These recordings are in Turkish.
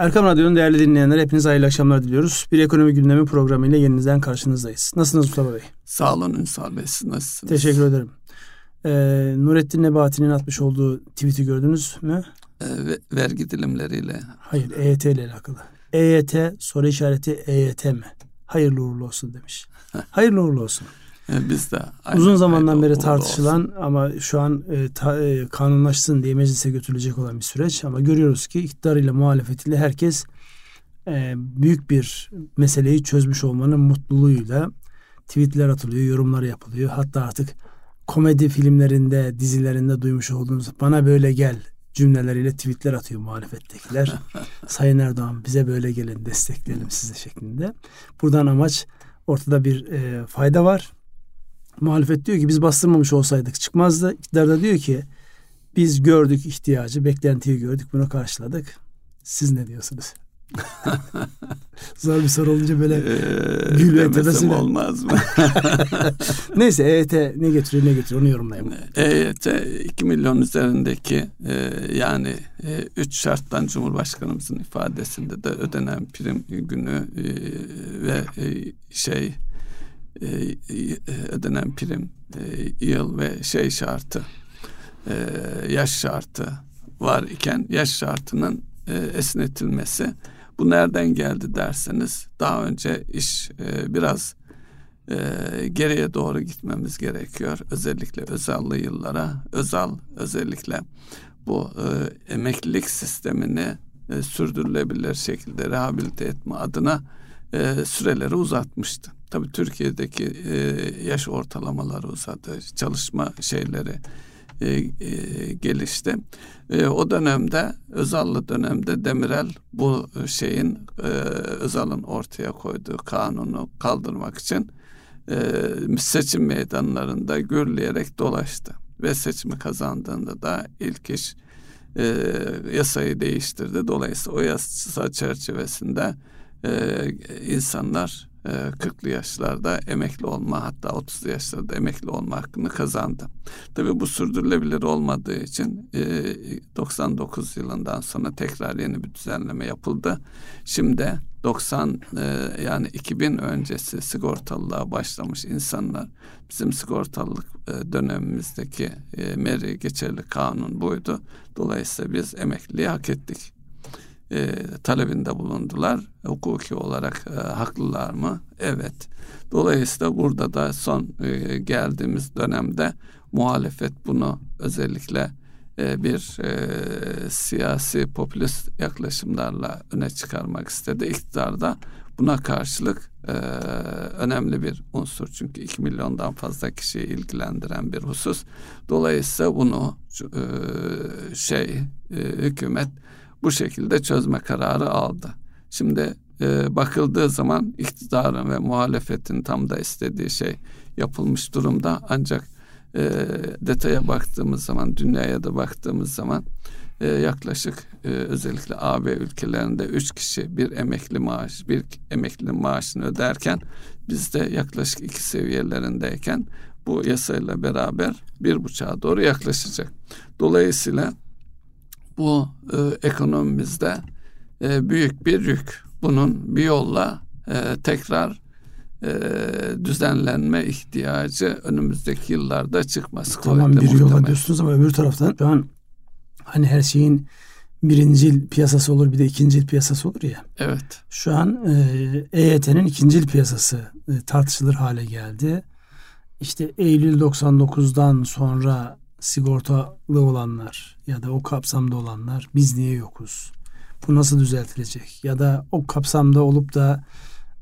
Erkam Radyo'nun değerli dinleyenler hepinize hayırlı akşamlar diliyoruz. Bir ekonomi gündemi programıyla yeniden karşınızdayız. Nasılsınız Mustafa Bey? Sağ olun Ünsal Bey. Siz nasılsınız? Teşekkür ederim. Ee, Nurettin Nebati'nin atmış olduğu tweet'i gördünüz mü? Ee, vergi dilimleriyle. Hayır EYT ile alakalı. EYT soru işareti EYT mi? Hayırlı uğurlu olsun demiş. Hayırlı uğurlu olsun. Biz de uzun zamandan beri tartışılan olsun. ama şu an e, ta, e, kanunlaşsın diye meclise götürülecek olan bir süreç ama görüyoruz ki iktidarıyla muhalefetiyle herkes e, büyük bir meseleyi çözmüş olmanın mutluluğuyla tweetler atılıyor, yorumlar yapılıyor. Hatta artık komedi filmlerinde, dizilerinde duymuş olduğunuz bana böyle gel cümleleriyle tweetler atıyor muhalefettekiler. Sayın Erdoğan bize böyle gelin destekleyelim size şeklinde. Buradan amaç ortada bir e, fayda var. Muhalefet diyor ki biz bastırmamış olsaydık çıkmazdı. İktidar da diyor ki biz gördük ihtiyacı, beklentiyi gördük, bunu karşıladık. Siz ne diyorsunuz? Zor bir soru olunca böyle ee, gül ve tebessüm olmaz mı? Neyse EYT ne getiriyor ne getiriyor onu yorumlayalım. EYT 2 milyon üzerindeki e, yani 3 e, şarttan Cumhurbaşkanımızın ifadesinde de ödenen prim günü e, ve e, şey e, e, ödenen prim e, yıl ve şey şartı e, yaş şartı var iken yaş şartının esnetilmesi bu nereden geldi derseniz daha önce iş biraz geriye doğru gitmemiz gerekiyor. Özellikle özallı yıllara, özal özellikle bu emeklilik sistemini sürdürülebilir şekilde rehabilite etme adına süreleri uzatmıştı. Tabii Türkiye'deki e, yaş ortalamaları uzadı, çalışma şeyleri e, e, gelişti. E, o dönemde Özallı dönemde Demirel bu şeyin e, Özal'ın ortaya koyduğu kanunu kaldırmak için e, seçim meydanlarında gürleyerek dolaştı ve seçimi kazandığında da ilk iş e, yasayı değiştirdi. Dolayısıyla o yasa çerçevesinde e, insanlar 40'lı ee, yaşlarda emekli olma hatta 30'lu yaşlarda emekli olma hakkını kazandı. Tabii bu sürdürülebilir olmadığı için 99 e, yılından sonra tekrar yeni bir düzenleme yapıldı. Şimdi 90 e, yani 2000 öncesi sigortalılığa başlamış insanlar bizim sigortalılık e, dönemimizdeki meri geçerli kanun buydu. Dolayısıyla biz emekliliği hak ettik e, talebinde bulundular. Hukuki olarak e, haklılar mı? Evet. Dolayısıyla burada da son e, geldiğimiz dönemde muhalefet bunu özellikle e, bir e, siyasi popülist yaklaşımlarla öne çıkarmak istedi. İktidar da buna karşılık e, önemli bir unsur. Çünkü 2 milyondan fazla kişiyi ilgilendiren bir husus. Dolayısıyla bunu e, şey e, hükümet bu şekilde çözme kararı aldı. Şimdi e, bakıldığı zaman iktidarın ve muhalefetin tam da istediği şey yapılmış durumda. Ancak e, detaya baktığımız zaman, dünyaya da baktığımız zaman e, yaklaşık e, özellikle AB ülkelerinde üç kişi bir emekli maaş, bir emekli maaşını öderken bizde yaklaşık iki seviyelerindeyken bu yasayla beraber bir buçuğa doğru yaklaşacak. Dolayısıyla bu e, ekonomimizde e, büyük bir yük. Bunun bir yolla e, tekrar e, düzenlenme ihtiyacı önümüzdeki yıllarda çıkması. Tamam bir yola diyorsunuz ama öbür taraftan şu an hani her şeyin birinci piyasası olur bir de ikinci piyasası olur ya. Evet. Şu an e, EYT'nin ikinci piyasası e, tartışılır hale geldi. İşte Eylül 99'dan sonra sigortalı olanlar ya da o kapsamda olanlar biz niye yokuz? Bu nasıl düzeltilecek? Ya da o kapsamda olup da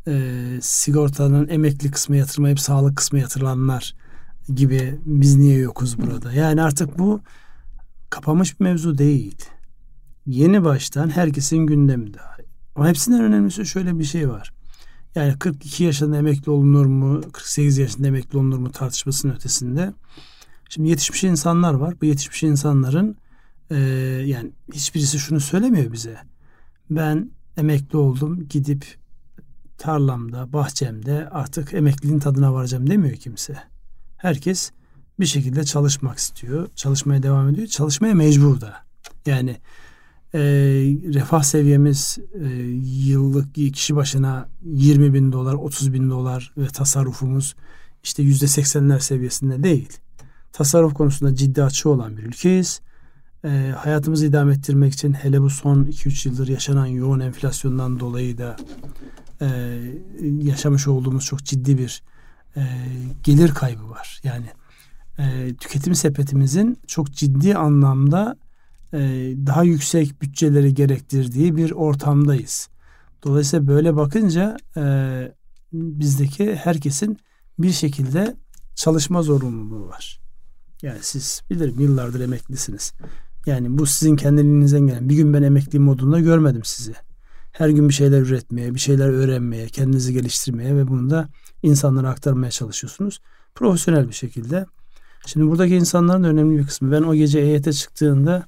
e, sigortanın emekli kısmı yatırmayıp sağlık kısmı yatırılanlar gibi biz niye yokuz burada? Yani artık bu kapamış bir mevzu değil. Yeni baştan herkesin gündeminde. Ama hepsinden önemlisi şöyle bir şey var. Yani 42 yaşında emekli olunur mu, 48 yaşında emekli olunur mu tartışmasının ötesinde Şimdi yetişmiş insanlar var. Bu yetişmiş insanların e, yani hiçbirisi şunu söylemiyor bize. Ben emekli oldum gidip tarlamda, bahçemde artık emekliliğin tadına varacağım demiyor kimse. Herkes bir şekilde çalışmak istiyor. Çalışmaya devam ediyor. Çalışmaya mecbur da. Yani e, refah seviyemiz e, yıllık kişi başına 20 bin dolar, 30 bin dolar ve tasarrufumuz işte yüzde seksenler seviyesinde değil. Tasarruf konusunda ciddi açı olan bir ülkeyiz. E, hayatımızı idame ettirmek için hele bu son 2-3 yıldır yaşanan yoğun enflasyondan dolayı da e, yaşamış olduğumuz çok ciddi bir e, gelir kaybı var. Yani e, tüketim sepetimizin çok ciddi anlamda e, daha yüksek bütçeleri gerektirdiği bir ortamdayız. Dolayısıyla böyle bakınca e, bizdeki herkesin bir şekilde çalışma zorunluluğu var. Yani siz bilirim yıllardır emeklisiniz. Yani bu sizin kendiliğinizden gelen. Bir gün ben emekli modunda görmedim sizi. Her gün bir şeyler üretmeye, bir şeyler öğrenmeye, kendinizi geliştirmeye ve bunu da insanlara aktarmaya çalışıyorsunuz. Profesyonel bir şekilde. Şimdi buradaki insanların önemli bir kısmı. Ben o gece EYT çıktığında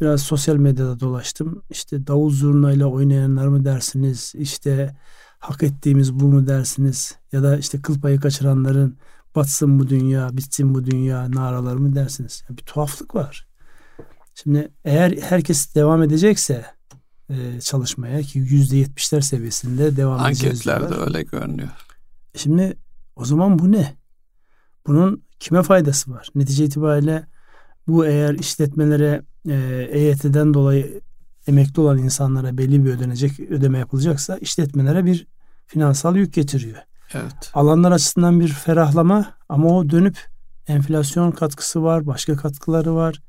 biraz sosyal medyada dolaştım. İşte davul zurnayla oynayanlar mı dersiniz? İşte hak ettiğimiz bu mu dersiniz? Ya da işte kıl payı kaçıranların batsın bu dünya, bitsin bu dünya naraları mı dersiniz? Yani bir tuhaflık var. Şimdi eğer herkes devam edecekse e, çalışmaya ki yüzde yetmişler seviyesinde devam edeceğiz. Anketlerde öyle görünüyor. Şimdi o zaman bu ne? Bunun kime faydası var? Netice itibariyle bu eğer işletmelere e, EYT'den dolayı emekli olan insanlara belli bir ödenecek ödeme yapılacaksa işletmelere bir finansal yük getiriyor. Evet. Alanlar açısından bir ferahlama ama o dönüp enflasyon katkısı var, başka katkıları var.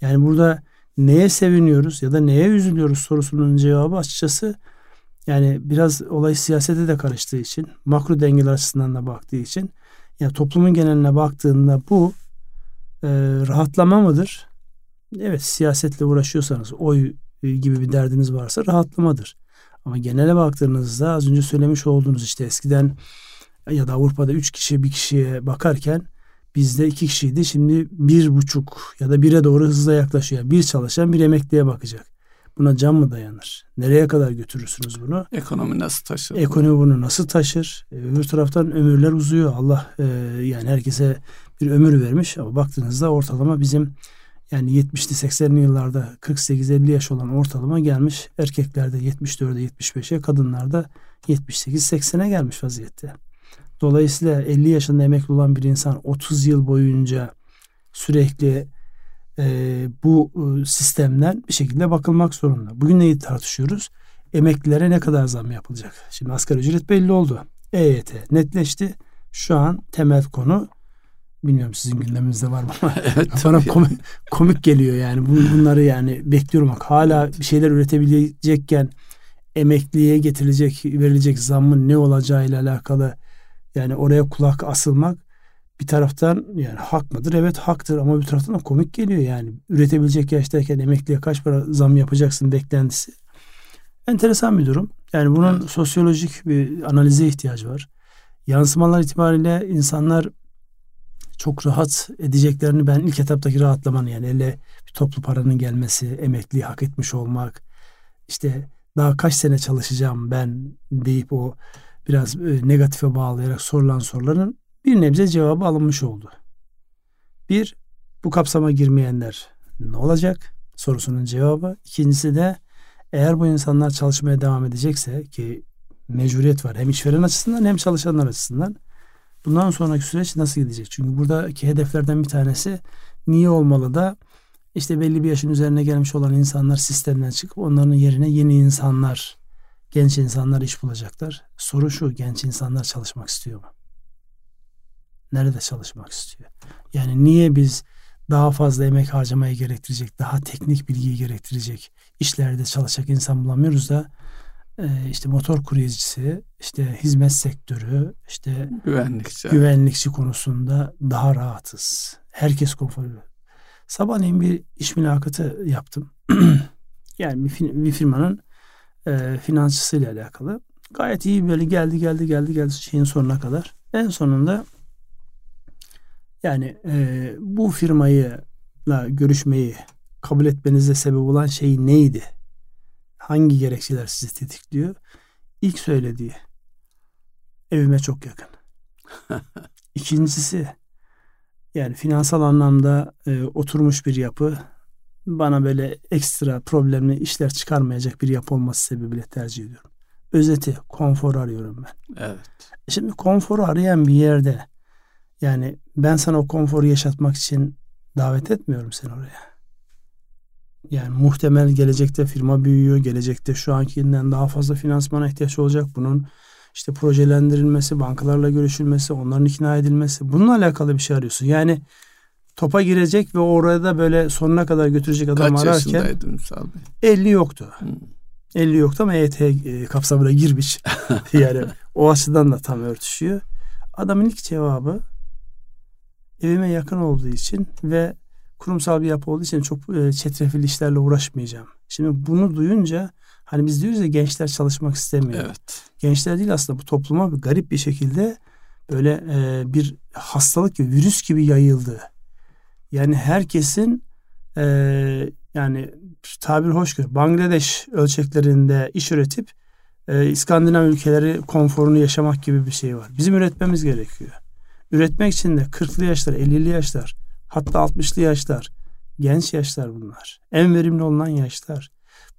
Yani burada neye seviniyoruz ya da neye üzülüyoruz sorusunun cevabı açıkçası yani biraz olay siyasete de karıştığı için, makro dengeler açısından da baktığı için yani toplumun geneline baktığında bu e, rahatlama mıdır? Evet siyasetle uğraşıyorsanız oy gibi bir derdiniz varsa rahatlamadır. Ama genele baktığınızda az önce söylemiş olduğunuz işte eskiden ya da Avrupa'da üç kişi bir kişiye bakarken bizde iki kişiydi. Şimdi bir buçuk ya da bire doğru hızla yaklaşıyor. Bir çalışan bir emekliye bakacak. Buna can mı dayanır? Nereye kadar götürürsünüz bunu? Ekonomi nasıl taşır? Ekonomi bunu nasıl taşır? E, öbür taraftan ömürler uzuyor. Allah e, yani herkese bir ömür vermiş ama baktığınızda ortalama bizim yani 70'li 80'li yıllarda 48-50 yaş olan ortalama gelmiş. Erkeklerde 74'e 75'e kadınlarda 78-80'e gelmiş vaziyette. Dolayısıyla 50 yaşında emekli olan bir insan 30 yıl boyunca sürekli e, bu e, sistemden bir şekilde bakılmak zorunda. Bugün neyi tartışıyoruz? Emeklilere ne kadar zam yapılacak? Şimdi asgari ücret belli oldu. EYT netleşti. Şu an temel konu bilmiyorum sizin gündeminizde var mı evet, bana komik, komik geliyor yani bunları yani bekliyorum bak hala bir şeyler üretebilecekken emekliye getirilecek verilecek zammın ne olacağıyla alakalı yani oraya kulak asılmak bir taraftan yani hak mıdır? Evet haktır ama bir taraftan da komik geliyor yani. Üretebilecek yaştayken emekliye kaç para zam yapacaksın beklentisi. Enteresan bir durum. Yani bunun sosyolojik bir analize ihtiyacı var. Yansımalar itibariyle insanlar çok rahat edeceklerini ben ilk etaptaki rahatlamanın yani elle bir toplu paranın gelmesi, emekliyi hak etmiş olmak, işte daha kaç sene çalışacağım ben deyip o biraz e, negatife bağlayarak sorulan soruların bir nebze cevabı alınmış oldu. Bir, bu kapsama girmeyenler ne olacak sorusunun cevabı. İkincisi de eğer bu insanlar çalışmaya devam edecekse ki mecburiyet var hem işveren açısından hem çalışanlar açısından bundan sonraki süreç nasıl gidecek? Çünkü buradaki hedeflerden bir tanesi niye olmalı da işte belli bir yaşın üzerine gelmiş olan insanlar sistemden çıkıp onların yerine yeni insanlar, genç insanlar iş bulacaklar. Soru şu, genç insanlar çalışmak istiyor mu? nerede çalışmak istiyor? Yani niye biz daha fazla emek harcamayı gerektirecek, daha teknik bilgiyi gerektirecek işlerde çalışacak insan bulamıyoruz da işte motor kuryecisi, işte hizmet sektörü, işte güvenlikçi, güvenlikçi konusunda daha rahatız. Herkes konforlu. Sabahleyin bir iş mülakatı yaptım. yani bir, bir firmanın e, finansçısıyla alakalı. Gayet iyi böyle geldi geldi geldi geldi şeyin sonuna kadar. En sonunda yani e, bu firmayla görüşmeyi kabul etmenize sebep olan şey neydi? Hangi gerekçeler sizi tetikliyor? İlk söylediği evime çok yakın. İkincisi yani finansal anlamda e, oturmuş bir yapı bana böyle ekstra problemli işler çıkarmayacak bir yapı olması sebebiyle tercih ediyorum. Özeti konfor arıyorum ben. Evet. Şimdi konforu arayan bir yerde yani ben sana o konforu yaşatmak için davet etmiyorum seni oraya. Yani muhtemel gelecekte firma büyüyor. Gelecekte şu ankinden daha fazla finansmana ihtiyaç olacak. Bunun işte projelendirilmesi, bankalarla görüşülmesi, onların ikna edilmesi. Bununla alakalı bir şey arıyorsun. Yani topa girecek ve orada böyle sonuna kadar götürecek adam Kaç ararken yaşındaydın Ünsal Bey? 50 yoktu. Hmm. 50 yoktu ama EYT e, kapsamına girmiş. yani o açıdan da tam örtüşüyor. Adamın ilk cevabı evime yakın olduğu için ve kurumsal bir yapı olduğu için çok e, çetrefilli işlerle uğraşmayacağım. Şimdi bunu duyunca hani biz diyoruz ya gençler çalışmak istemiyor. Evet. Gençler değil aslında bu topluma bir garip bir şekilde böyle e, bir hastalık gibi virüs gibi yayıldı. Yani herkesin e, yani tabir hoş gör Bangladeş ölçeklerinde iş üretip e, İskandinav ülkeleri konforunu yaşamak gibi bir şey var. Bizim üretmemiz gerekiyor. Üretmek için de 40'lı yaşlar, 50'li yaşlar, hatta 60'lı yaşlar, genç yaşlar bunlar. En verimli olan yaşlar.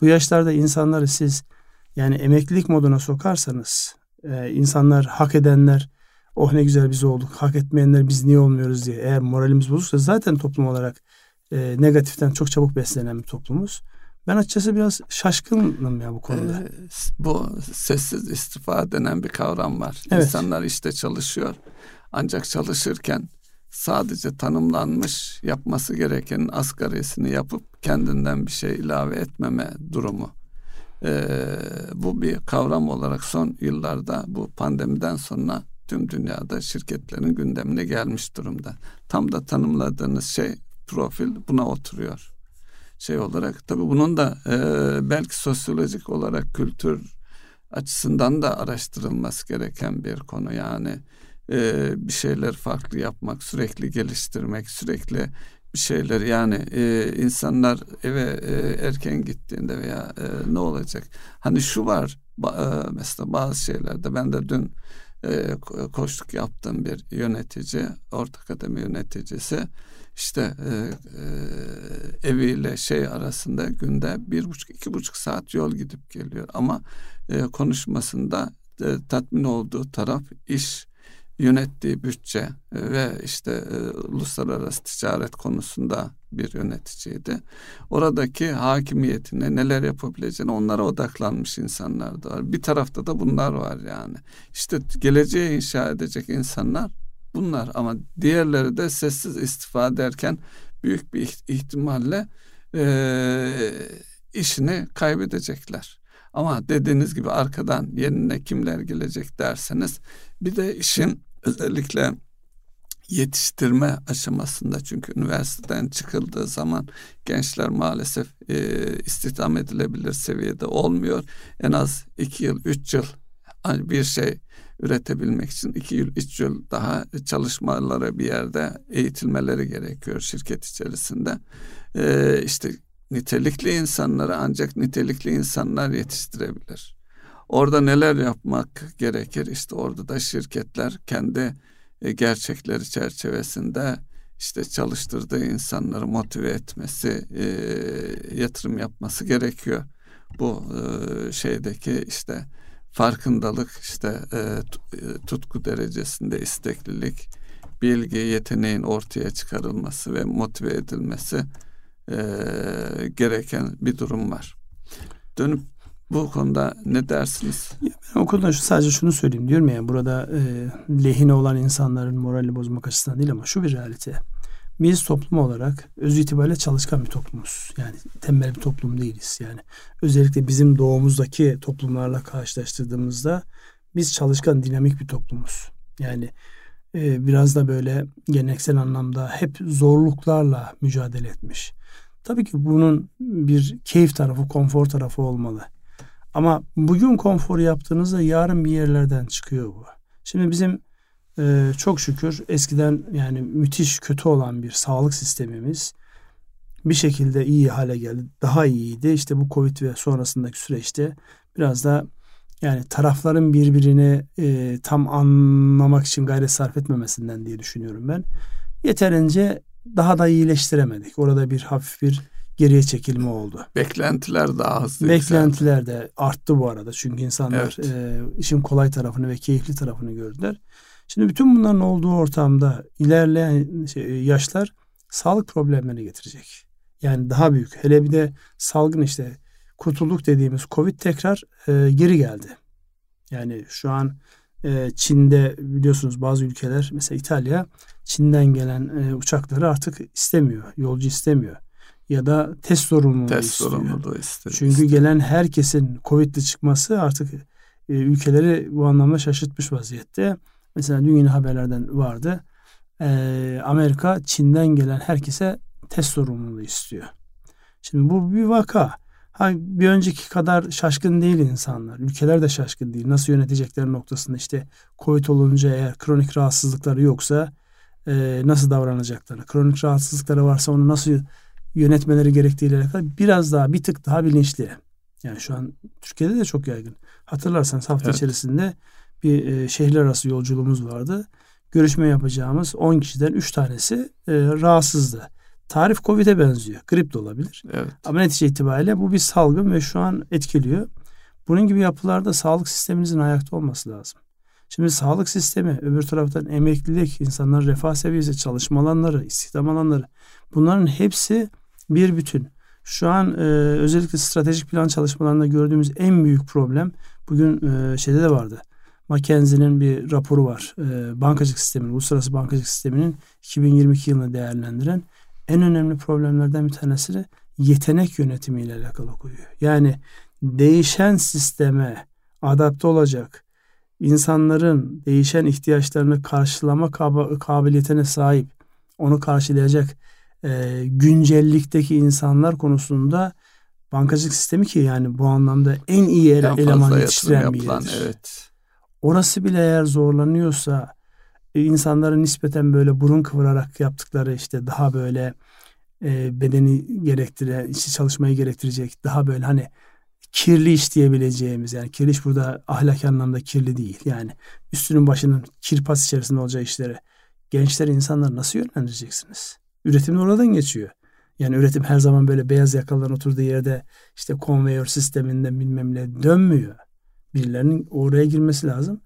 Bu yaşlarda insanları siz yani emeklilik moduna sokarsanız e, insanlar hak edenler oh ne güzel biz olduk hak etmeyenler biz niye olmuyoruz diye eğer moralimiz bozuksa zaten toplum olarak e, negatiften çok çabuk beslenen bir toplumuz. Ben açıkçası biraz şaşkınım ya bu konuda. Ee, bu sessiz istifa denen bir kavram var. Evet. İnsanlar işte çalışıyor. Ancak çalışırken sadece tanımlanmış yapması gerekenin asgarisini yapıp kendinden bir şey ilave etmeme durumu. Ee, bu bir kavram olarak son yıllarda bu pandemiden sonra tüm dünyada şirketlerin gündemine gelmiş durumda. Tam da tanımladığınız şey profil buna oturuyor. Şey olarak tabii bunun da e, belki sosyolojik olarak kültür açısından da araştırılması gereken bir konu yani e, bir şeyler farklı yapmak, sürekli geliştirmek, sürekli bir şeyler. Yani e, insanlar eve e, erken gittiğinde veya e, ne olacak? Hani şu var ba, e, mesela bazı şeylerde ben de dün e, koştuk yaptığım bir yönetici, orta kademe yöneticisi işte e, e, eviyle şey arasında günde bir buçuk iki buçuk saat yol gidip geliyor. Ama e, konuşmasında e, tatmin olduğu taraf iş yönettiği bütçe e, ve işte e, uluslararası ticaret konusunda bir yöneticiydi. Oradaki hakimiyetine neler yapabileceğine onlara odaklanmış insanlar da var. Bir tarafta da bunlar var yani. İşte geleceği inşa edecek insanlar bunlar ama diğerleri de sessiz istifa ederken büyük bir ihtimalle e, işini kaybedecekler. Ama dediğiniz gibi arkadan yerine kimler gelecek derseniz bir de işin özellikle yetiştirme aşamasında çünkü üniversiteden çıkıldığı zaman gençler maalesef e, istihdam edilebilir seviyede olmuyor. En az iki yıl, üç yıl bir şey üretebilmek için iki yıl, üç yıl daha çalışmaları bir yerde eğitilmeleri gerekiyor şirket içerisinde. E, işte nitelikli insanları ancak nitelikli insanlar yetiştirebilir. Orada neler yapmak gerekir? İşte orada da şirketler kendi e, gerçekleri çerçevesinde işte çalıştırdığı insanları motive etmesi, e, yatırım yapması gerekiyor. Bu e, şeydeki işte farkındalık, işte tutku derecesinde isteklilik, bilgi, yeteneğin ortaya çıkarılması ve motive edilmesi gereken bir durum var. Dönüp bu konuda ne dersiniz? Ya ben o konuda şu, sadece şunu söyleyeyim diyorum ya burada e, lehine olan insanların morali bozmak açısından değil ama şu bir realite. Biz toplum olarak öz itibariyle çalışkan bir toplumuz. Yani tembel bir toplum değiliz. Yani özellikle bizim doğumuzdaki toplumlarla karşılaştırdığımızda biz çalışkan, dinamik bir toplumuz. Yani e, biraz da böyle geleneksel anlamda hep zorluklarla mücadele etmiş. Tabii ki bunun bir keyif tarafı, konfor tarafı olmalı. Ama bugün konfor yaptığınızda yarın bir yerlerden çıkıyor bu. Şimdi bizim e, çok şükür eskiden yani müthiş kötü olan bir sağlık sistemimiz bir şekilde iyi hale geldi. Daha iyiydi. İşte bu Covid ve sonrasındaki süreçte biraz da yani tarafların birbirini e, tam anlamak için gayret sarf etmemesinden diye düşünüyorum ben. Yeterince daha da iyileştiremedik. Orada bir hafif bir geriye çekilme oldu. Beklentiler daha hızlı. Beklentiler de arttı bu arada. Çünkü insanlar evet. e, işin kolay tarafını ve keyifli tarafını gördüler. Şimdi bütün bunların olduğu ortamda ilerleyen şey, yaşlar sağlık problemleri getirecek. Yani daha büyük. Hele bir de salgın işte kurtulduk dediğimiz Covid tekrar e, geri geldi. Yani şu an e, Çin'de biliyorsunuz bazı ülkeler mesela İtalya Çin'den gelen e, uçakları artık istemiyor. Yolcu istemiyor. Ya da test sorumluluğu test istiyor. Sorumluluğu istiyor. Çünkü gelen herkesin Covid'li çıkması artık e, ülkeleri bu anlamda şaşırtmış vaziyette. Mesela dün yine haberlerden vardı. E, Amerika Çin'den gelen herkese test sorumluluğu istiyor. Şimdi bu bir vaka. Ha, bir önceki kadar şaşkın değil insanlar. Ülkeler de şaşkın değil. Nasıl yönetecekleri noktasında işte Covid olunca eğer kronik rahatsızlıkları yoksa e, nasıl davranacakları, kronik rahatsızlıkları varsa onu nasıl yönetmeleri gerektiğiyle alakalı biraz daha bir tık daha bilinçli. Yani şu an Türkiye'de de çok yaygın. Hatırlarsanız hafta evet. içerisinde bir e, şehirler arası yolculuğumuz vardı. Görüşme yapacağımız 10 kişiden 3 tanesi e, rahatsızdı. Tarif Covid'e benziyor. Grip de olabilir. Evet. Ama netice itibariyle bu bir salgın ve şu an etkiliyor. Bunun gibi yapılarda sağlık sisteminizin ayakta olması lazım. Şimdi sağlık sistemi, öbür taraftan emeklilik, insanların refah seviyesi, çalışma alanları, istihdam alanları bunların hepsi bir bütün. Şu an e, özellikle stratejik plan çalışmalarında gördüğümüz en büyük problem bugün e, şeyde de vardı. McKinsey'nin bir raporu var. E, bankacılık sisteminin, uluslararası bankacılık sisteminin 2022 yılını değerlendiren en önemli problemlerden bir tanesi de yetenek yönetimiyle alakalı koyuyor. Yani değişen sisteme adapte olacak, insanların değişen ihtiyaçlarını karşılama kab- kabiliyetine sahip, onu karşılayacak e, güncellikteki insanlar konusunda bankacılık sistemi ki yani bu anlamda en iyi ele, eleman yetiştiren bir yerdir. Evet. Orası bile eğer zorlanıyorsa e, insanların nispeten böyle burun kıvırarak yaptıkları işte daha böyle e, bedeni gerektiren, işi çalışmayı gerektirecek daha böyle hani kirli iş diyebileceğimiz yani kirli iş burada ahlak anlamda kirli değil. Yani üstünün başının kirpas içerisinde olacağı işlere gençler insanlar nasıl yönlendireceksiniz? Üretim de oradan geçiyor. Yani üretim her zaman böyle beyaz yakalıların oturduğu yerde işte konveyör sisteminde bilmem ne dönmüyor. Birilerinin oraya girmesi lazım.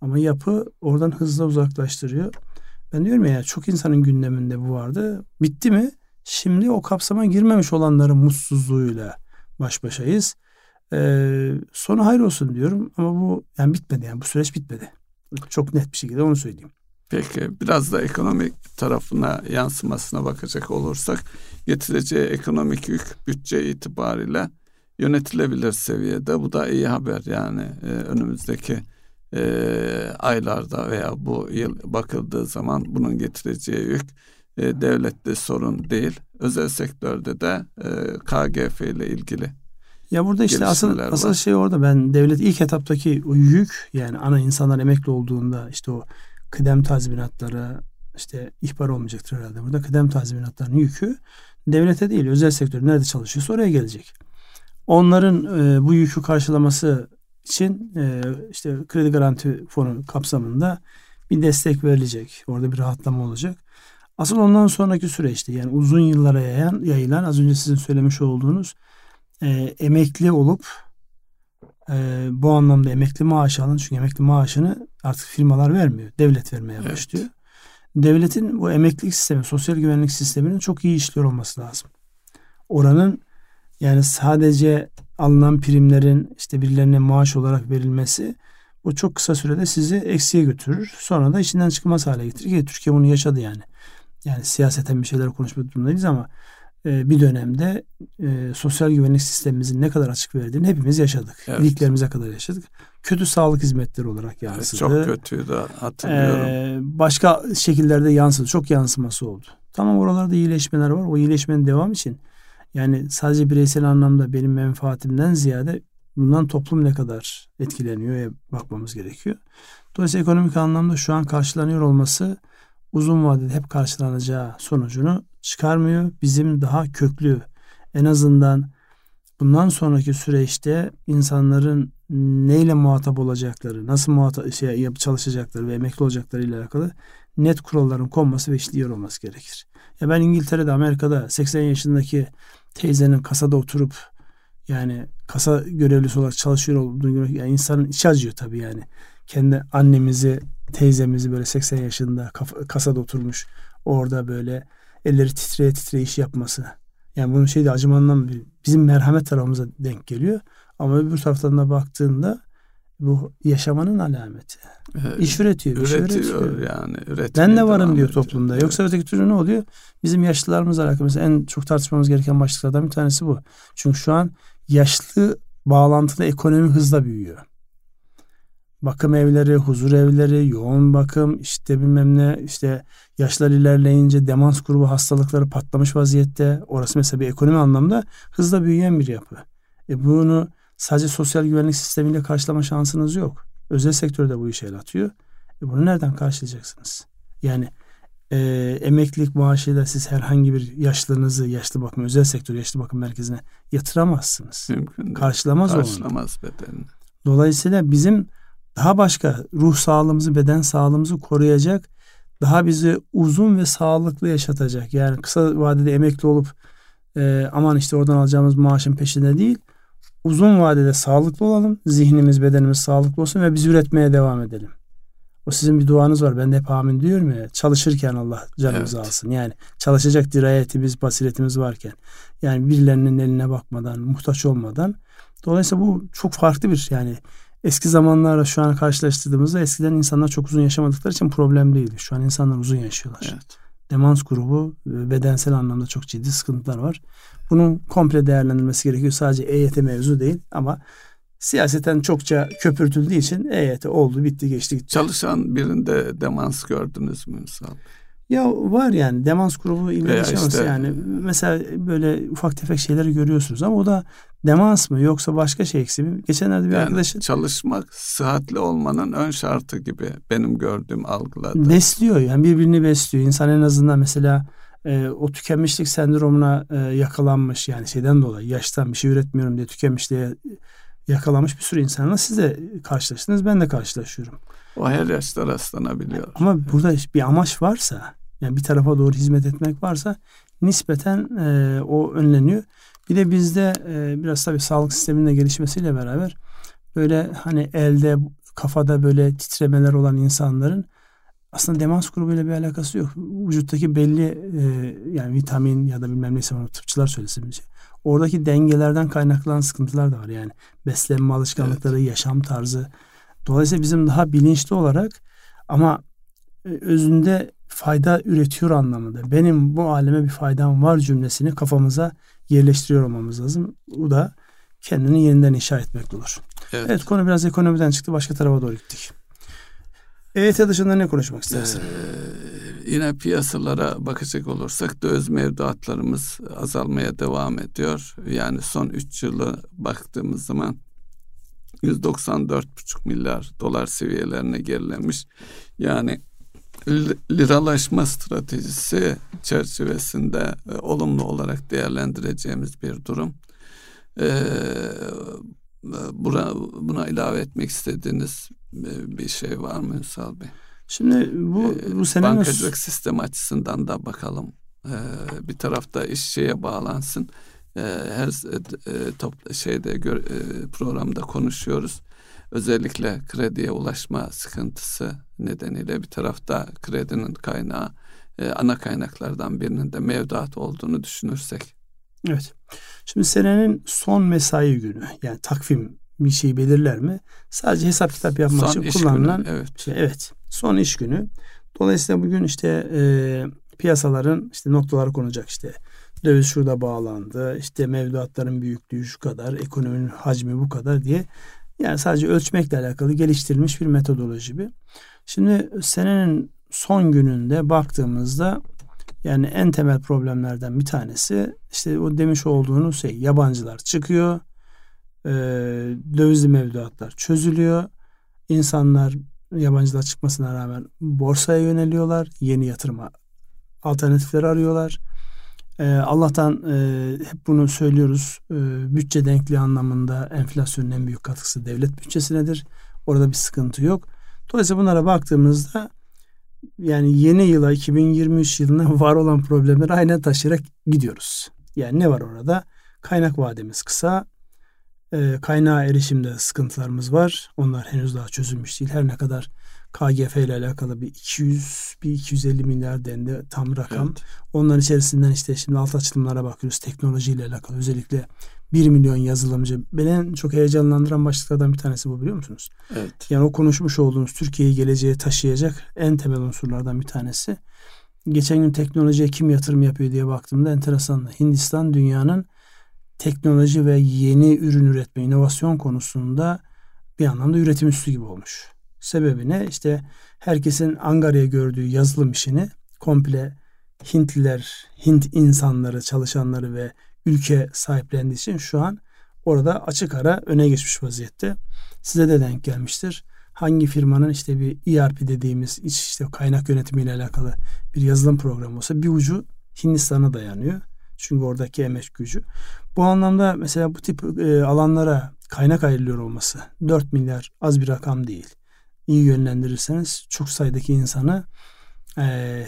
Ama yapı oradan hızla uzaklaştırıyor. Ben diyorum ya çok insanın gündeminde bu vardı. Bitti mi? Şimdi o kapsama girmemiş olanların mutsuzluğuyla baş başayız. Ee, sonu hayır olsun diyorum ama bu yani bitmedi yani bu süreç bitmedi. Çok net bir şekilde onu söyleyeyim. Peki biraz da ekonomik tarafına yansımasına bakacak olursak getireceği ekonomik yük bütçe itibariyle yönetilebilir seviyede. Bu da iyi haber yani e, önümüzdeki e, aylarda veya bu yıl bakıldığı zaman bunun getireceği yük e, devlette sorun değil. Özel sektörde de e, KGF ile ilgili ya burada işte asıl var. asıl şey orada ben devlet ilk etaptaki o yük yani ana insanlar emekli olduğunda işte o kıdem tazminatları işte ihbar olmayacaktır herhalde. Burada kıdem tazminatlarının yükü devlete değil özel sektör nerede çalışıyorsa oraya gelecek. Onların e, bu yükü karşılaması için e, işte kredi garanti fonu kapsamında bir destek verilecek. Orada bir rahatlama olacak. Asıl ondan sonraki süreçte yani uzun yıllara yayan, yayılan az önce sizin söylemiş olduğunuz e, emekli olup e, bu anlamda emekli maaşı alın. Çünkü emekli maaşını artık firmalar vermiyor. Devlet vermeye evet. başlıyor. Devletin bu emeklilik sistemi, sosyal güvenlik sisteminin çok iyi işliyor olması lazım. Oranın yani sadece alınan primlerin işte birilerine maaş olarak verilmesi bu çok kısa sürede sizi eksiye götürür. Sonra da içinden çıkmaz hale getirir. Türkiye bunu yaşadı yani. Yani siyaseten bir şeyler konuşmak durumundayız ama bir dönemde e, sosyal güvenlik sistemimizin ne kadar açık verdiğini hepimiz yaşadık. Evet. İliklerimize kadar yaşadık. Kötü sağlık hizmetleri olarak yansıdı. Evet, çok kötüydü hatırlıyorum. Ee, başka şekillerde yansıdı. Çok yansıması oldu. Tamam oralarda iyileşmeler var. O iyileşmenin devam için yani sadece bireysel anlamda benim menfaatimden ziyade bundan toplum ne kadar etkileniyor bakmamız gerekiyor. Dolayısıyla ekonomik anlamda şu an karşılanıyor olması uzun vadede hep karşılanacağı sonucunu çıkarmıyor. Bizim daha köklü en azından bundan sonraki süreçte insanların neyle muhatap olacakları, nasıl muhatap şey yapıp çalışacakları ve emekli olacakları ile alakalı net kuralların konması ve işliyor olması gerekir. Ya ben İngiltere'de, Amerika'da 80 yaşındaki teyzenin kasada oturup yani kasa görevlisi olarak çalışıyor olduğunu görmek yani insanın içi acıyor tabii yani. Kendi annemizi, teyzemizi böyle 80 yaşında kasada oturmuş orada böyle elleri titreye titreye iş yapması. Yani bunun şeyde acımandan bizim merhamet tarafımıza denk geliyor. Ama öbür taraftan da baktığında bu yaşamanın alameti. Evet. İş üretiyor. Bir üretiyor, şey üretiyor. yani. Ben de varım diyor toplumda. Evet. Yoksa öteki türlü ne oluyor? Bizim yaşlılarımızla alakalı mesela en çok tartışmamız gereken başlıklardan bir tanesi bu. Çünkü şu an yaşlı bağlantılı ekonomi hızla büyüyor. Bakım evleri, huzur evleri, yoğun bakım, işte bilmem ne, işte yaşlar ilerleyince demans grubu hastalıkları patlamış vaziyette. Orası mesela bir ekonomi anlamda hızla büyüyen bir yapı. E bunu sadece sosyal güvenlik sistemiyle karşılama şansınız yok. Özel sektörde bu işe el atıyor. E bunu nereden karşılayacaksınız? Yani e, emeklilik maaşıyla siz herhangi bir yaşlınızı yaşlı bakım özel sektör yaşlı bakım merkezine yatıramazsınız. Mümkün değil. Karşılamaz, Karşılamaz bedenini. Dolayısıyla bizim daha başka ruh sağlığımızı, beden sağlığımızı koruyacak, daha bizi uzun ve sağlıklı yaşatacak. Yani kısa vadede emekli olup e, aman işte oradan alacağımız maaşın peşinde değil, uzun vadede sağlıklı olalım, zihnimiz, bedenimiz sağlıklı olsun ve biz üretmeye devam edelim. O sizin bir duanız var. Ben de hep amin diyorum ya. Çalışırken Allah canımızı evet. alsın. Yani çalışacak dirayetimiz, basiretimiz varken. Yani birilerinin eline bakmadan, muhtaç olmadan. Dolayısıyla bu çok farklı bir yani eski zamanlarla şu an karşılaştırdığımızda eskiden insanlar çok uzun yaşamadıkları için problem değildi. Şu an insanlar uzun yaşıyorlar. Evet. Demans grubu bedensel anlamda çok ciddi sıkıntılar var. Bunun komple değerlendirilmesi gerekiyor. Sadece EYT mevzu değil ama siyaseten çokça köpürtüldüğü için EYT oldu bitti geçti gitti. Çalışan birinde demans gördünüz mü misal? Ya var yani demans grubu ilgili işte, yani mesela böyle ufak tefek şeyleri görüyorsunuz ama o da demans mı yoksa başka şey eksi mi? Geçenlerde bir yani arkadaşın çalışmak sıhhatli olmanın ön şartı gibi benim gördüğüm algıladı. Besliyor yani birbirini besliyor. İnsan en azından mesela e, o tükenmişlik sendromuna e, yakalanmış yani şeyden dolayı yaştan bir şey üretmiyorum diye tükenmişliğe yakalanmış bir sürü insanla siz de karşılaştınız ben de karşılaşıyorum. O her yaşta rastlanabiliyor. Ama burada bir amaç varsa yani bir tarafa doğru hizmet etmek varsa nispeten e, o önleniyor. Bir de bizde e, biraz tabii sağlık sisteminin gelişmesiyle beraber böyle hani elde kafada böyle titremeler olan insanların aslında demans grubuyla bir alakası yok. Vücuttaki belli e, yani vitamin ya da bilmem neyse onu tıpçılar söylesin bir şey. Oradaki dengelerden kaynaklanan sıkıntılar da var yani. Beslenme alışkanlıkları, evet. yaşam tarzı. Dolayısıyla bizim daha bilinçli olarak ama e, özünde fayda üretiyor anlamında. Benim bu aleme bir faydam var cümlesini kafamıza yerleştiriyor olmamız lazım. Bu da kendini yeniden inşa etmek olur. Evet. evet konu biraz ekonomiden çıktı. Başka tarafa doğru gittik. EYT dışında ne konuşmak istersin? Ee, yine piyasalara bakacak olursak döviz mevduatlarımız azalmaya devam ediyor. Yani son 3 yılı baktığımız zaman 194,5 milyar dolar seviyelerine gerilemiş. Yani liralaşma stratejisi çerçevesinde e, olumlu olarak değerlendireceğimiz bir durum. Ee, buna, buna ilave etmek istediğiniz e, bir şey var mı Ünsal Bey? Şimdi bu, ee, bu senin bankacılık sistemi açısından da bakalım. Ee, bir tarafta iş şeye bağlansın. Ee, her e, top, şeyde gör, e, programda konuşuyoruz. Özellikle krediye ulaşma sıkıntısı nedeniyle bir tarafta kredinin kaynağı e, ana kaynaklardan birinin de mevduat olduğunu düşünürsek. Evet. Şimdi senenin son mesai günü yani takvim bir şey belirler mi? Sadece hesap kitap yapmak son için kullanılan günü, evet. Şey, evet. Son iş günü. Dolayısıyla bugün işte e, piyasaların işte noktaları konacak işte döviz şurada bağlandı işte mevduatların büyüklüğü şu kadar ekonominin hacmi bu kadar diye yani sadece ölçmekle alakalı geliştirilmiş bir metodoloji bir. Şimdi senenin son gününde baktığımızda yani en temel problemlerden bir tanesi işte o demiş olduğunuz şey yabancılar çıkıyor, e, dövizli mevduatlar çözülüyor, insanlar yabancılar çıkmasına rağmen borsaya yöneliyorlar, yeni yatırıma alternatifleri arıyorlar. Ee, Allah'tan e, hep bunu söylüyoruz. E, bütçe denkliği anlamında enflasyonun en büyük katkısı devlet bütçesinedir. Orada bir sıkıntı yok. Dolayısıyla bunlara baktığımızda yani yeni yıla 2023 yılına var olan problemleri aynen taşıyarak gidiyoruz. Yani ne var orada? Kaynak vademiz kısa. E, kaynağa erişimde sıkıntılarımız var. Onlar henüz daha çözülmüş değil. Her ne kadar KGF ile alakalı bir 200 bir 250 milyar dendi tam rakam. Evet. Onların içerisinden işte şimdi alt açılımlara bakıyoruz teknolojiyle alakalı özellikle 1 milyon yazılımcı. Beni en çok heyecanlandıran başlıklardan bir tanesi bu biliyor musunuz? Evet. Yani o konuşmuş olduğumuz Türkiye'yi geleceğe taşıyacak en temel unsurlardan bir tanesi. Geçen gün teknolojiye kim yatırım yapıyor diye baktığımda enteresan. Hindistan dünyanın teknoloji ve yeni ürün üretme, inovasyon konusunda bir anlamda üretim üstü gibi olmuş. Sebebi ne? İşte herkesin Angara'ya gördüğü yazılım işini komple Hintliler, Hint insanları, çalışanları ve ülke sahiplendiği için şu an orada açık ara öne geçmiş vaziyette. Size de denk gelmiştir. Hangi firmanın işte bir ERP dediğimiz iç işte kaynak yönetimiyle alakalı bir yazılım programı olsa bir ucu Hindistan'a dayanıyor. Çünkü oradaki emek gücü. Bu anlamda mesela bu tip e, alanlara kaynak ayrılıyor olması 4 milyar az bir rakam değil. İyi yönlendirirseniz çok sayıdaki insanı e,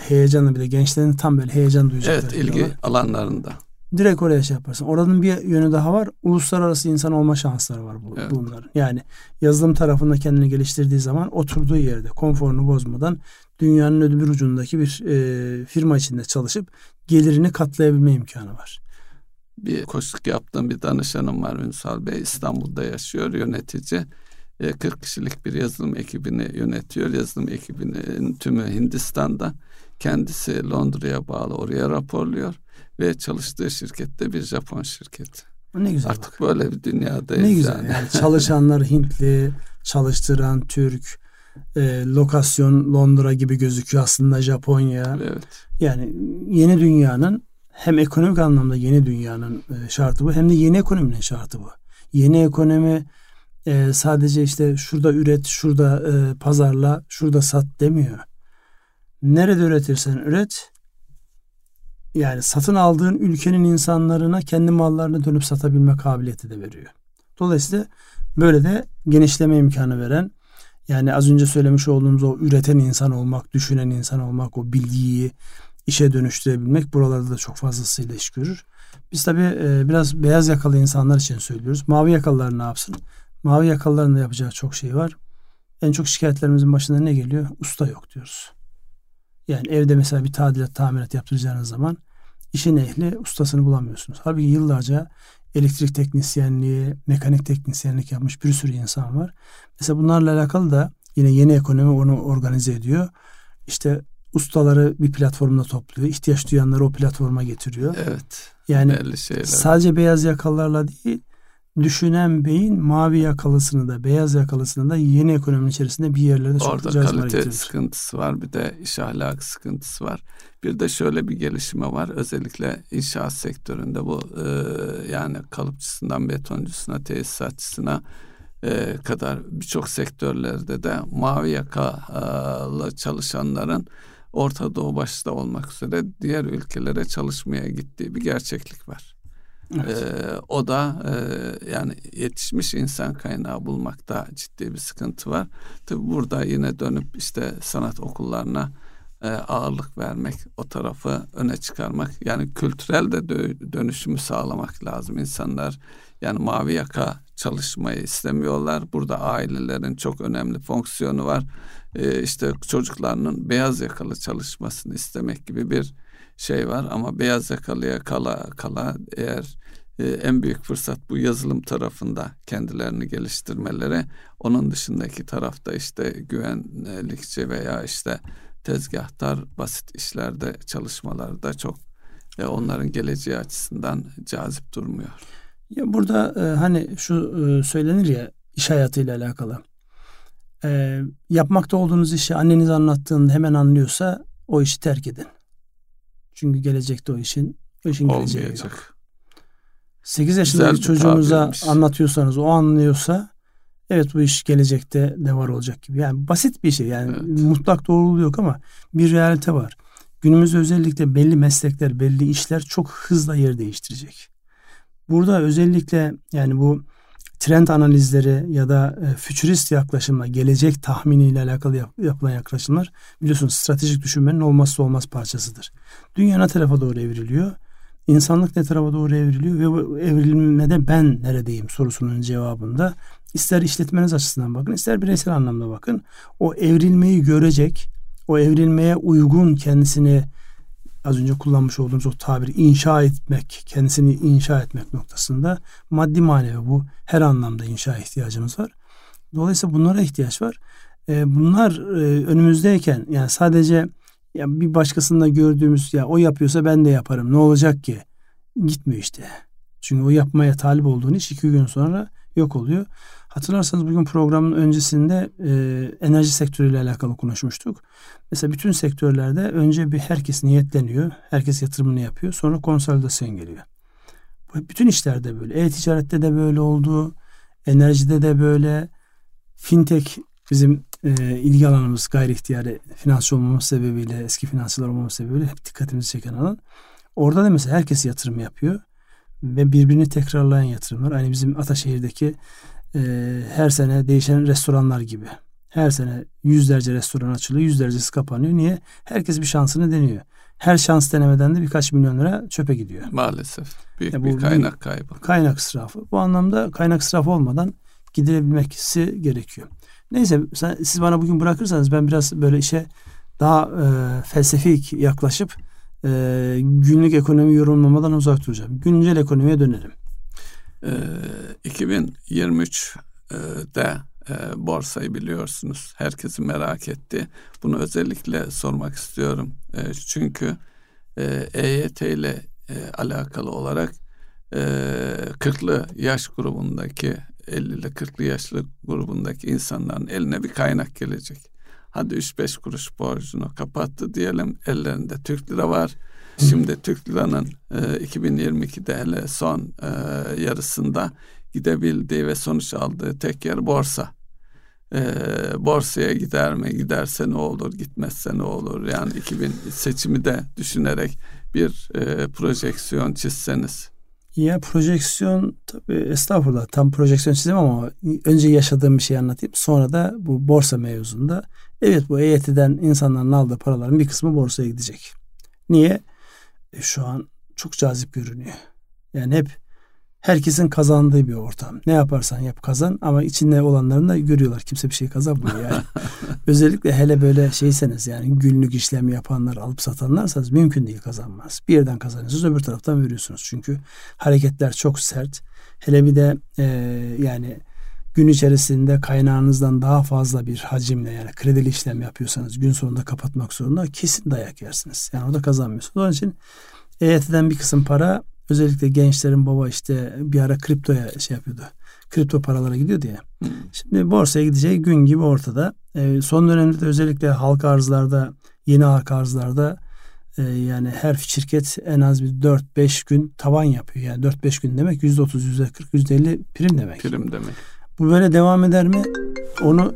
heyecanla bir de gençlerin tam böyle heyecan duyacakları. Evet ilgi diyorlar. alanlarında. Direkt oraya şey yaparsın. Oranın bir yönü daha var. Uluslararası insan olma şansları var bu, evet. bunların. Yani yazılım tarafında kendini geliştirdiği zaman oturduğu yerde konforunu bozmadan dünyanın öbür ucundaki bir e, firma içinde çalışıp gelirini katlayabilme imkanı var. Bir koşluk yaptığım bir danışanım var Ünsal Bey. İstanbul'da yaşıyor yönetici. 40 e, kişilik bir yazılım ekibini yönetiyor. Yazılım ekibinin tümü Hindistan'da. Kendisi Londra'ya bağlı oraya raporluyor ve çalıştığı şirkette bir Japon şirketi. Ne güzel. Artık bak. böyle bir dünyadayız. Ne güzel yani. yani çalışanlar Hintli, çalıştıran Türk, e, lokasyon Londra gibi gözüküyor aslında Japonya. Evet. Yani yeni dünyanın hem ekonomik anlamda yeni dünyanın e, şartı bu hem de yeni ekonominin şartı bu. Yeni ekonomi e, sadece işte şurada üret, şurada e, pazarla, şurada sat demiyor. Nerede üretirsen üret, yani satın aldığın ülkenin insanlarına kendi mallarını dönüp satabilme kabiliyeti de veriyor. Dolayısıyla böyle de genişleme imkanı veren yani az önce söylemiş olduğumuz o üreten insan olmak, düşünen insan olmak, o bilgiyi işe dönüştürebilmek buralarda da çok fazlasıyla iş görür. Biz tabii e, biraz beyaz yakalı insanlar için söylüyoruz. Mavi yakalılar ne yapsın? Mavi yakalıların da yapacağı çok şey var. En çok şikayetlerimizin başında ne geliyor? Usta yok diyoruz. Yani evde mesela bir tadilat, tamirat yaptıracağınız zaman işin ehli ustasını bulamıyorsunuz. Halbuki yıllarca elektrik teknisyenliği, mekanik teknisyenlik yapmış bir sürü insan var. Mesela bunlarla alakalı da yine yeni ekonomi onu organize ediyor. İşte ustaları bir platformda topluyor. ihtiyaç duyanları o platforma getiriyor. Evet. Yani sadece beyaz yakalılarla değil, düşünen beyin mavi yakalısını da beyaz yakalısını da yeni ekonominin içerisinde bir yerlerde çok Orada kalite sıkıntısı var bir de iş ahlakı sıkıntısı var. Bir de şöyle bir gelişme var özellikle inşaat sektöründe bu e, yani kalıpçısından betoncusuna tesisatçısına e, kadar birçok sektörlerde de mavi yakalı çalışanların Orta Doğu başta olmak üzere diğer ülkelere çalışmaya gittiği bir gerçeklik var. Evet. Ee, o da e, yani yetişmiş insan kaynağı bulmakta ciddi bir sıkıntı var. Tabi burada yine dönüp işte sanat okullarına e, ağırlık vermek, o tarafı öne çıkarmak. Yani kültürel de dönüşümü sağlamak lazım. insanlar yani mavi yaka çalışmayı istemiyorlar. Burada ailelerin çok önemli fonksiyonu var. E, işte çocuklarının beyaz yakalı çalışmasını istemek gibi bir şey var ama beyaz yakalıya kala kala eğer e, en büyük fırsat bu yazılım tarafında kendilerini geliştirmeleri. Onun dışındaki tarafta işte güvenlikçi veya işte tezgahtar basit işlerde çalışmaları da çok e, onların geleceği açısından cazip durmuyor. Ya burada e, hani şu e, söylenir ya iş hayatıyla alakalı. E, yapmakta olduğunuz işi anneniz anlattığında hemen anlıyorsa o işi terk edin. Çünkü gelecekte o işin o işin geleceği yok. 8 yaşındaki çocuğunuza anlatıyorsanız o anlıyorsa evet bu iş gelecekte de var olacak gibi. Yani basit bir şey yani evet. mutlak doğruluğu yok ama bir realite var. günümüzde özellikle belli meslekler, belli işler çok hızla yer değiştirecek. Burada özellikle yani bu trend analizleri ya da e, fütürist yaklaşımla gelecek tahminiyle alakalı yap, yapılan yaklaşımlar biliyorsunuz stratejik düşünmenin olmazsa olmaz parçasıdır. Dünya ne tarafa doğru evriliyor? İnsanlık ne tarafa doğru evriliyor ve bu evrilmede ben neredeyim sorusunun cevabında ister işletmeniz açısından bakın ister bireysel anlamda bakın o evrilmeyi görecek o evrilmeye uygun kendisini az önce kullanmış olduğumuz o tabiri inşa etmek, kendisini inşa etmek noktasında maddi manevi bu her anlamda inşa ihtiyacımız var. Dolayısıyla bunlara ihtiyaç var. Bunlar önümüzdeyken yani sadece ya bir başkasında gördüğümüz ya o yapıyorsa ben de yaparım ne olacak ki? Gitmiyor işte. Çünkü o yapmaya talip olduğun iş iki gün sonra yok oluyor. Hatırlarsanız bugün programın öncesinde e, enerji sektörüyle alakalı konuşmuştuk. Mesela bütün sektörlerde önce bir herkes niyetleniyor. Herkes yatırımını yapıyor. Sonra konsolidasyon geliyor. Bütün işlerde böyle. E-ticarette de böyle oldu. Enerjide de böyle. Fintech bizim e, ilgi alanımız gayri ihtiyari finansçı olmamız sebebiyle, eski finansçılar olmamız sebebiyle hep dikkatimizi çeken alan. Orada da mesela herkes yatırım yapıyor ve birbirini tekrarlayan yatırımlar. Aynı bizim Ataşehir'deki e, her sene değişen restoranlar gibi. Her sene yüzlerce restoran açılıyor, yüzlercesi kapanıyor. Niye? Herkes bir şansını deniyor. Her şans denemeden de birkaç milyon lira çöpe gidiyor. Maalesef. Büyük yani bir kaynak kaybı. Kaynak israfı. Bu anlamda kaynak israfı olmadan gidilebilmesi gerekiyor. Neyse siz bana bugün bırakırsanız ben biraz böyle işe daha e, felsefik yaklaşıp e, günlük ekonomi yorumlamadan uzak duracağım. Güncel ekonomiye dönelim. E, 2023'de e, borsayı biliyorsunuz. Herkesi merak etti. Bunu özellikle sormak istiyorum. E, çünkü e, EYT ile e, alakalı olarak e, 40'lı yaş grubundaki 50 ile 40'lı yaşlı grubundaki insanların eline bir kaynak gelecek. Hadi 3-5 kuruş borcunu kapattı diyelim. Ellerinde Türk lira var. Şimdi Türk liranın e, 2022'de hele son e, yarısında gidebildiği ve sonuç aldığı tek yer borsa. E, borsaya gider mi? Giderse ne olur? Gitmezse ne olur? Yani 2000 seçimi de düşünerek bir e, projeksiyon çizseniz. Ya projeksiyon tabii estağfurullah tam projeksiyon çizim ama önce yaşadığım bir şey anlatayım. Sonra da bu borsa mevzunda evet bu EYT'den insanların aldığı paraların bir kısmı borsaya gidecek. Niye? E, şu an çok cazip görünüyor. Yani hep herkesin kazandığı bir ortam. Ne yaparsan yap kazan ama içinde olanların da görüyorlar. Kimse bir şey kazanmıyor yani. Özellikle hele böyle şeyseniz yani günlük işlem yapanlar alıp satanlarsanız mümkün değil kazanmaz. Bir yerden kazanıyorsunuz öbür taraftan veriyorsunuz. Çünkü hareketler çok sert. Hele bir de e, yani gün içerisinde kaynağınızdan daha fazla bir hacimle yani kredili işlem yapıyorsanız gün sonunda kapatmak zorunda kesin dayak yersiniz. Yani o da kazanmıyorsunuz. Onun için EYT'den bir kısım para özellikle gençlerin baba işte bir ara kriptoya şey yapıyordu. Kripto paralara gidiyor diye. Hmm. Şimdi borsaya gideceği gün gibi ortada. E, son dönemde de özellikle halka arzlarda, yeni halka arzlarda e, yani her şirket en az bir 4-5 gün taban yapıyor. Yani 4-5 gün demek %30, %40, %50 prim demek. Prim demek. Bu böyle devam eder mi? Onu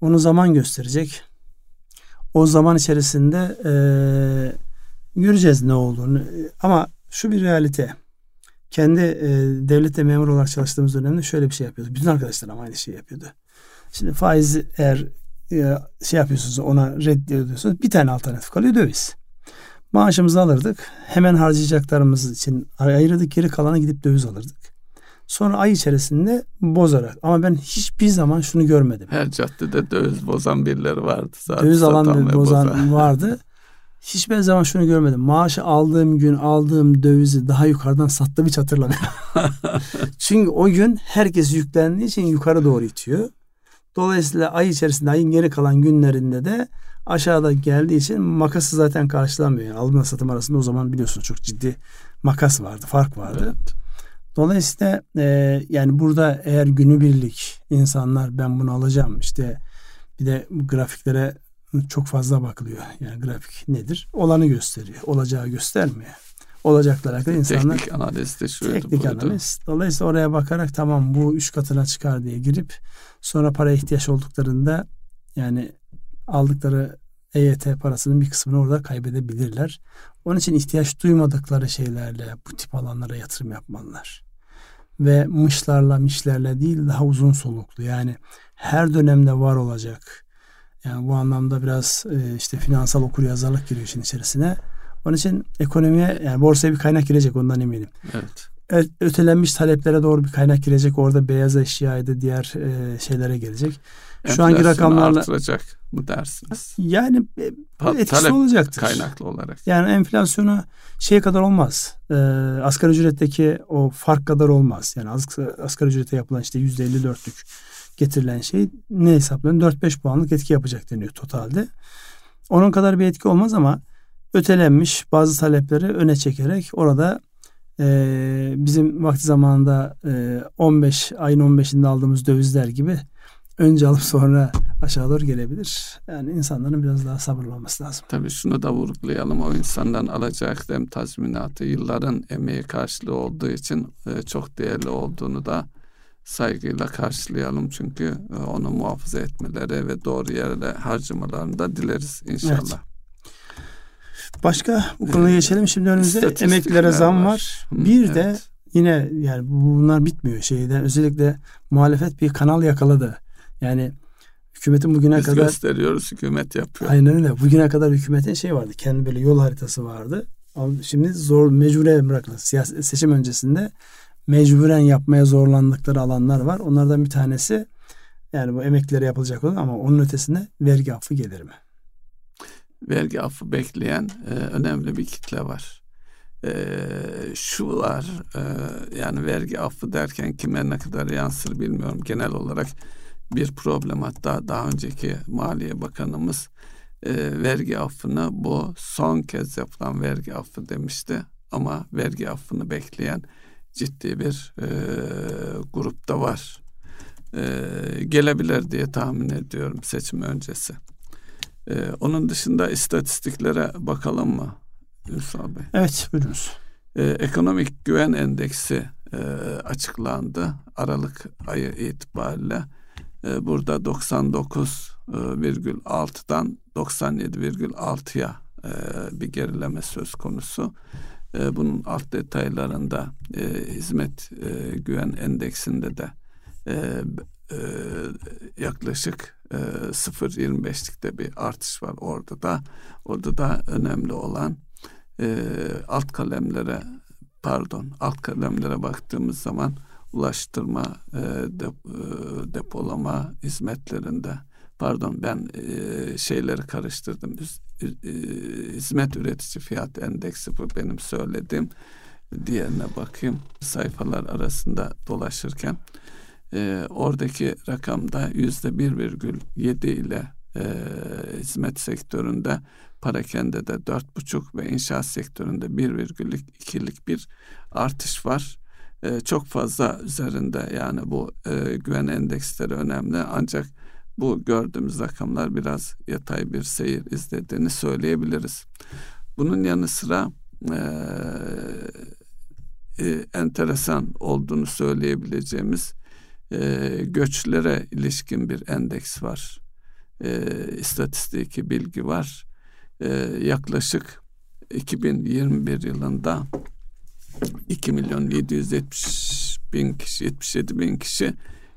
onu zaman gösterecek. O zaman içerisinde e, göreceğiz ne olduğunu. Ama şu bir realite. Kendi e, devlette memur olarak çalıştığımız dönemde şöyle bir şey yapıyordu. Bütün arkadaşlar ama aynı şey yapıyordu. Şimdi faiz eğer e, şey yapıyorsunuz ona reddediyorsunuz bir tane alternatif kalıyor döviz. Maaşımızı alırdık. Hemen harcayacaklarımız için ayırdık geri kalanı gidip döviz alırdık. Sonra ay içerisinde bozarak. Ama ben hiçbir zaman şunu görmedim. Her caddede döviz bozan birileri vardı. Zaten döviz alan bir bozan, bozan vardı. Hiçbir zaman şunu görmedim. Maaşı aldığım gün aldığım dövizi daha yukarıdan sattım hiç hatırlamıyorum. Çünkü o gün herkes yüklendiği için yukarı doğru itiyor. Dolayısıyla ay içerisinde ayın geri kalan günlerinde de aşağıda geldiği için makası zaten karşılamıyor. Yani alımla satım arasında o zaman biliyorsunuz çok ciddi makas vardı, fark vardı. Evet. Dolayısıyla e, yani burada eğer günübirlik insanlar ben bunu alacağım işte bir de grafiklere çok fazla bakılıyor. Yani grafik nedir? Olanı gösteriyor. Olacağı göstermiyor. Olacaklar hakkında insanlar teknik analiz de şuydu teknik buydu. analiz. Dolayısıyla oraya bakarak tamam bu üç katına çıkar diye girip sonra para ihtiyaç olduklarında yani aldıkları EYT parasının bir kısmını orada kaybedebilirler. Onun için ihtiyaç duymadıkları şeylerle bu tip alanlara yatırım yapmalılar. Ve mışlarla mişlerle değil daha uzun soluklu yani her dönemde var olacak. Yani bu anlamda biraz e, işte finansal okur yazarlık giriyor işin içerisine. Onun için ekonomiye yani borsaya bir kaynak girecek ondan eminim. Evet. Ötelenmiş taleplere doğru bir kaynak girecek. Orada beyaz eşyaydı diğer e, şeylere gelecek. Şu anki rakamlarla artıracak mı dersiniz? Yani e, etkisi olacaktır. Kaynaklı olarak. Yani enflasyonu şey kadar olmaz. E, asgari ücretteki o fark kadar olmaz. Yani asgari ücrete yapılan işte yüzde 54'lük getirilen şey ne hesaplanıyor? 4-5 puanlık etki yapacak deniyor totalde. Onun kadar bir etki olmaz ama ötelenmiş bazı talepleri öne çekerek orada e, bizim vakti zamanında e, 15 ayın 15'inde aldığımız dövizler gibi önce alıp sonra aşağı doğru gelebilir. Yani insanların biraz daha sabırlı olması lazım. Tabii şunu da vurgulayalım. O insandan alacak dem tazminatı yılların emeği karşılığı olduğu için e, çok değerli olduğunu da saygıyla karşılayalım. Çünkü e, onu muhafaza etmeleri ve doğru yere harcamalarını da dileriz inşallah. Evet. Başka bu konuya geçelim. Şimdi önümüzde emeklilere zam var. var. Bir evet. de yine yani bunlar bitmiyor şeyden. Özellikle muhalefet bir kanal yakaladı. Yani hükümetin bugüne Biz kadar gösteriyoruz hükümet yapıyor. Aynen öyle. Bugüne kadar hükümetin şey vardı. Kendi böyle yol haritası vardı. Şimdi zor mecburen bırakıldı. Siyasi seçim öncesinde mecburen yapmaya zorlandıkları alanlar var. Onlardan bir tanesi yani bu emeklilere yapılacak olan ama onun ötesinde vergi affı gelir mi? Vergi affı bekleyen e, önemli bir kitle var. E, şu var e, yani vergi affı derken kime ne kadar yansır bilmiyorum. Genel olarak bir problem hatta daha önceki Maliye Bakanımız e, vergi affını bu son kez yapılan vergi affı demişti. Ama vergi affını bekleyen ciddi bir e, grupta var. E, gelebilir diye tahmin ediyorum seçim öncesi. E, onun dışında istatistiklere bakalım mı Ünsal Bey? Evet buyurunuz. E, ekonomik güven endeksi e, açıklandı Aralık ayı itibariyle. E, burada 99,6'dan 97,6'ya e, bir gerileme söz konusu. E, bunun alt detaylarında e, hizmet e, güven endeksinde de e, e, yaklaşık e, 0.25'likte bir artış var orada da. Orada da önemli olan e, alt kalemlere pardon alt kalemlere baktığımız zaman ulaştırma e, de, e, depolama hizmetlerinde pardon ben e, şeyleri karıştırdım. E, hizmet üretici fiyat endeksi bu benim söylediğim. Diğerine bakayım. Sayfalar arasında dolaşırken e, oradaki rakamda yüzde bir virgül yedi ile e, hizmet sektöründe parakende de dört buçuk ve inşaat sektöründe bir virgül ikilik bir artış var. E, çok fazla üzerinde yani bu e, güven endeksleri önemli ancak bu gördüğümüz rakamlar biraz yatay bir seyir izlediğini söyleyebiliriz. Bunun yanı sıra e, e, enteresan olduğunu söyleyebileceğimiz e, göçlere ilişkin bir endeks var. E, istatistiki bilgi var. E, yaklaşık 2021 yılında 2 milyon 770 bin kişi 77 bin kişi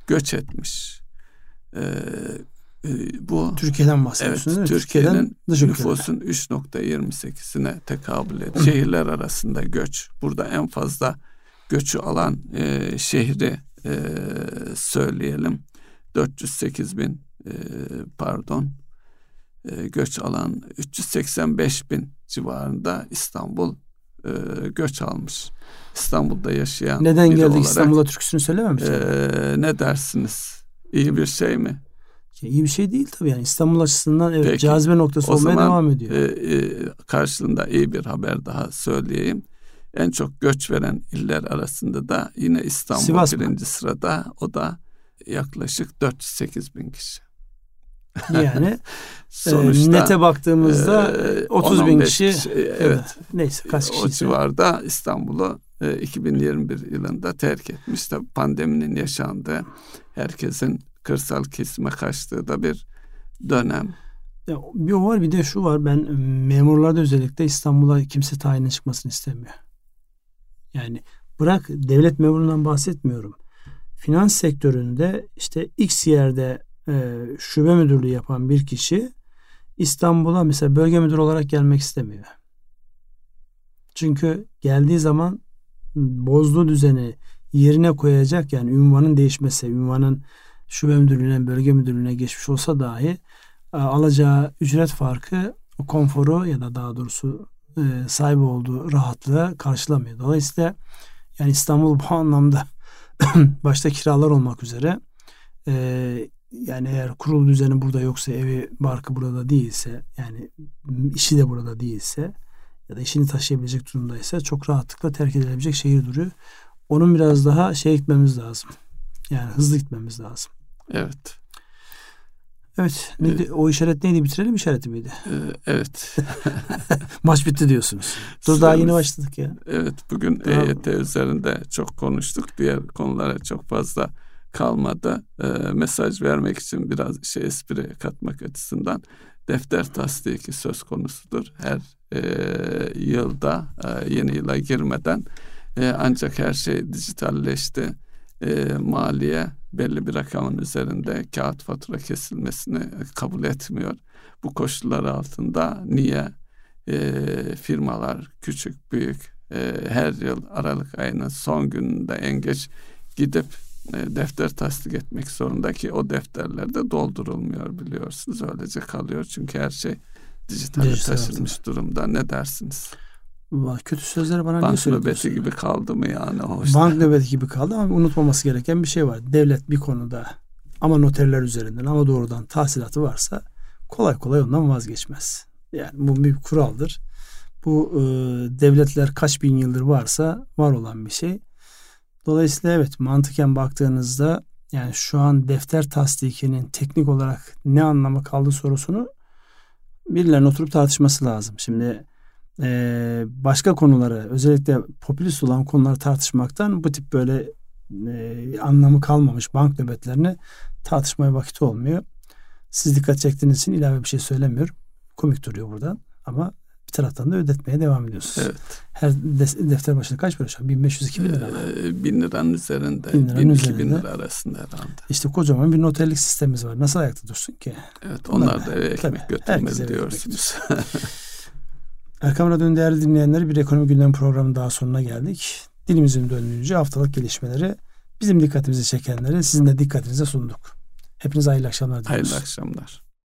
göç etmiş. Ee, e, bu Türkiye'den bahsediyorsunuz evet, Türkiye'nin nüfusun 3.28'ine tekabül ediyor. Şehirler arasında göç. Burada en fazla göçü alan e, şehri e, söyleyelim. 408 bin e, pardon e, göç alan 385 bin civarında İstanbul e, göç almış. İstanbul'da yaşayan Neden geldik olarak, İstanbul'a türküsünü söylememiş? E, ne dersiniz? İyi bir şey mi? İyi bir şey değil tabii yani İstanbul açısından evet Peki, cazibe noktası olmaya zaman, devam ediyor. E, e, karşılığında iyi bir haber daha söyleyeyim. En çok göç veren iller arasında da yine İstanbul Sivas birinci mı? sırada. O da yaklaşık 408 bin kişi. Yani e, Sonuçta, e, nete baktığımızda e, 30 bin kişi, kişi evet neyse kaç kişi o civarda İstanbul'u e, 2021 yılında terk etmiş. Tabi pandeminin yaşandığı herkesin kırsal kesime kaçtığı da bir dönem. bir o var bir de şu var. Ben memurlarda özellikle İstanbul'a kimse tayinin çıkmasını istemiyor. Yani bırak devlet memurundan bahsetmiyorum. Finans sektöründe işte X yerde e, şube müdürlüğü yapan bir kişi İstanbul'a mesela bölge müdürü olarak gelmek istemiyor. Çünkü geldiği zaman bozduğu düzeni yerine koyacak yani ünvanın değişmesi, ünvanın şube müdürlüğüne, bölge müdürlüğüne geçmiş olsa dahi e, alacağı ücret farkı konforu ya da daha doğrusu e, sahip olduğu rahatlığı karşılamıyor. Dolayısıyla yani İstanbul bu anlamda başta kiralar olmak üzere e, yani eğer kurul düzeni burada yoksa evi barkı burada değilse yani işi de burada değilse ya da işini taşıyabilecek durumdaysa çok rahatlıkla terk edilebilecek şehir duruyor. Onun biraz daha şey gitmemiz lazım. Yani hızlı gitmemiz lazım. Evet. Evet. Neydi, evet. O işaret neydi? Bitirelim işareti miydi? Ee, evet. Maç bitti diyorsunuz. Dur daha yeni başladık ya. Evet. Bugün tamam. EYT üzerinde çok konuştuk. Diğer konulara çok fazla kalmadı. Ee, mesaj vermek için biraz şey espri katmak açısından defter tasdiki söz konusudur. Her e, yılda e, yeni yıla girmeden e, ancak her şey dijitalleşti. E, maliye belli bir rakamın üzerinde kağıt fatura kesilmesini kabul etmiyor. Bu koşullar altında niye e, firmalar küçük büyük e, her yıl Aralık ayının son gününde en geç gidip e, defter tasdik etmek zorunda ki o defterlerde doldurulmuyor biliyorsunuz. Öylece kalıyor çünkü her şey dijitale taşınmış durumda. Ne dersiniz? Kötü sözleri bana Bank niye nöbeti gibi kaldı mı yani? O işte. Bank nöbeti gibi kaldı ama unutmaması gereken bir şey var. Devlet bir konuda ama noterler üzerinden ama doğrudan tahsilatı varsa kolay kolay ondan vazgeçmez. Yani bu bir kuraldır. Bu e, devletler kaç bin yıldır varsa var olan bir şey. Dolayısıyla evet mantıken baktığınızda yani şu an defter tasdikinin teknik olarak ne anlamı kaldı sorusunu birilerinin oturup tartışması lazım. Şimdi e, başka konuları özellikle popülist olan konuları tartışmaktan bu tip böyle e, anlamı kalmamış bank nöbetlerini tartışmaya vakit olmuyor. Siz dikkat çektiğiniz için ilave bir şey söylemiyorum. Komik duruyor buradan ama bir taraftan da ödetmeye devam ediyorsunuz. Evet. Her defter başına kaç para şu an? 1500-2000 lira mı? Ee, bin liranın üzerinde. Bin liranın 1000 üzerinde. lira arasında herhalde. İşte kocaman bir noterlik sistemimiz var. Nasıl ayakta dursun ki? Evet onlar da eve ekmek götürmeli diyorsunuz. Erkam Radyo'nun değerli dinleyenleri bir ekonomi gündem programının daha sonuna geldik. Dilimizin döndüğünce haftalık gelişmeleri bizim dikkatimizi çekenleri sizin de dikkatinize sunduk. Hepinize hayırlı akşamlar diliyoruz. Hayırlı akşamlar.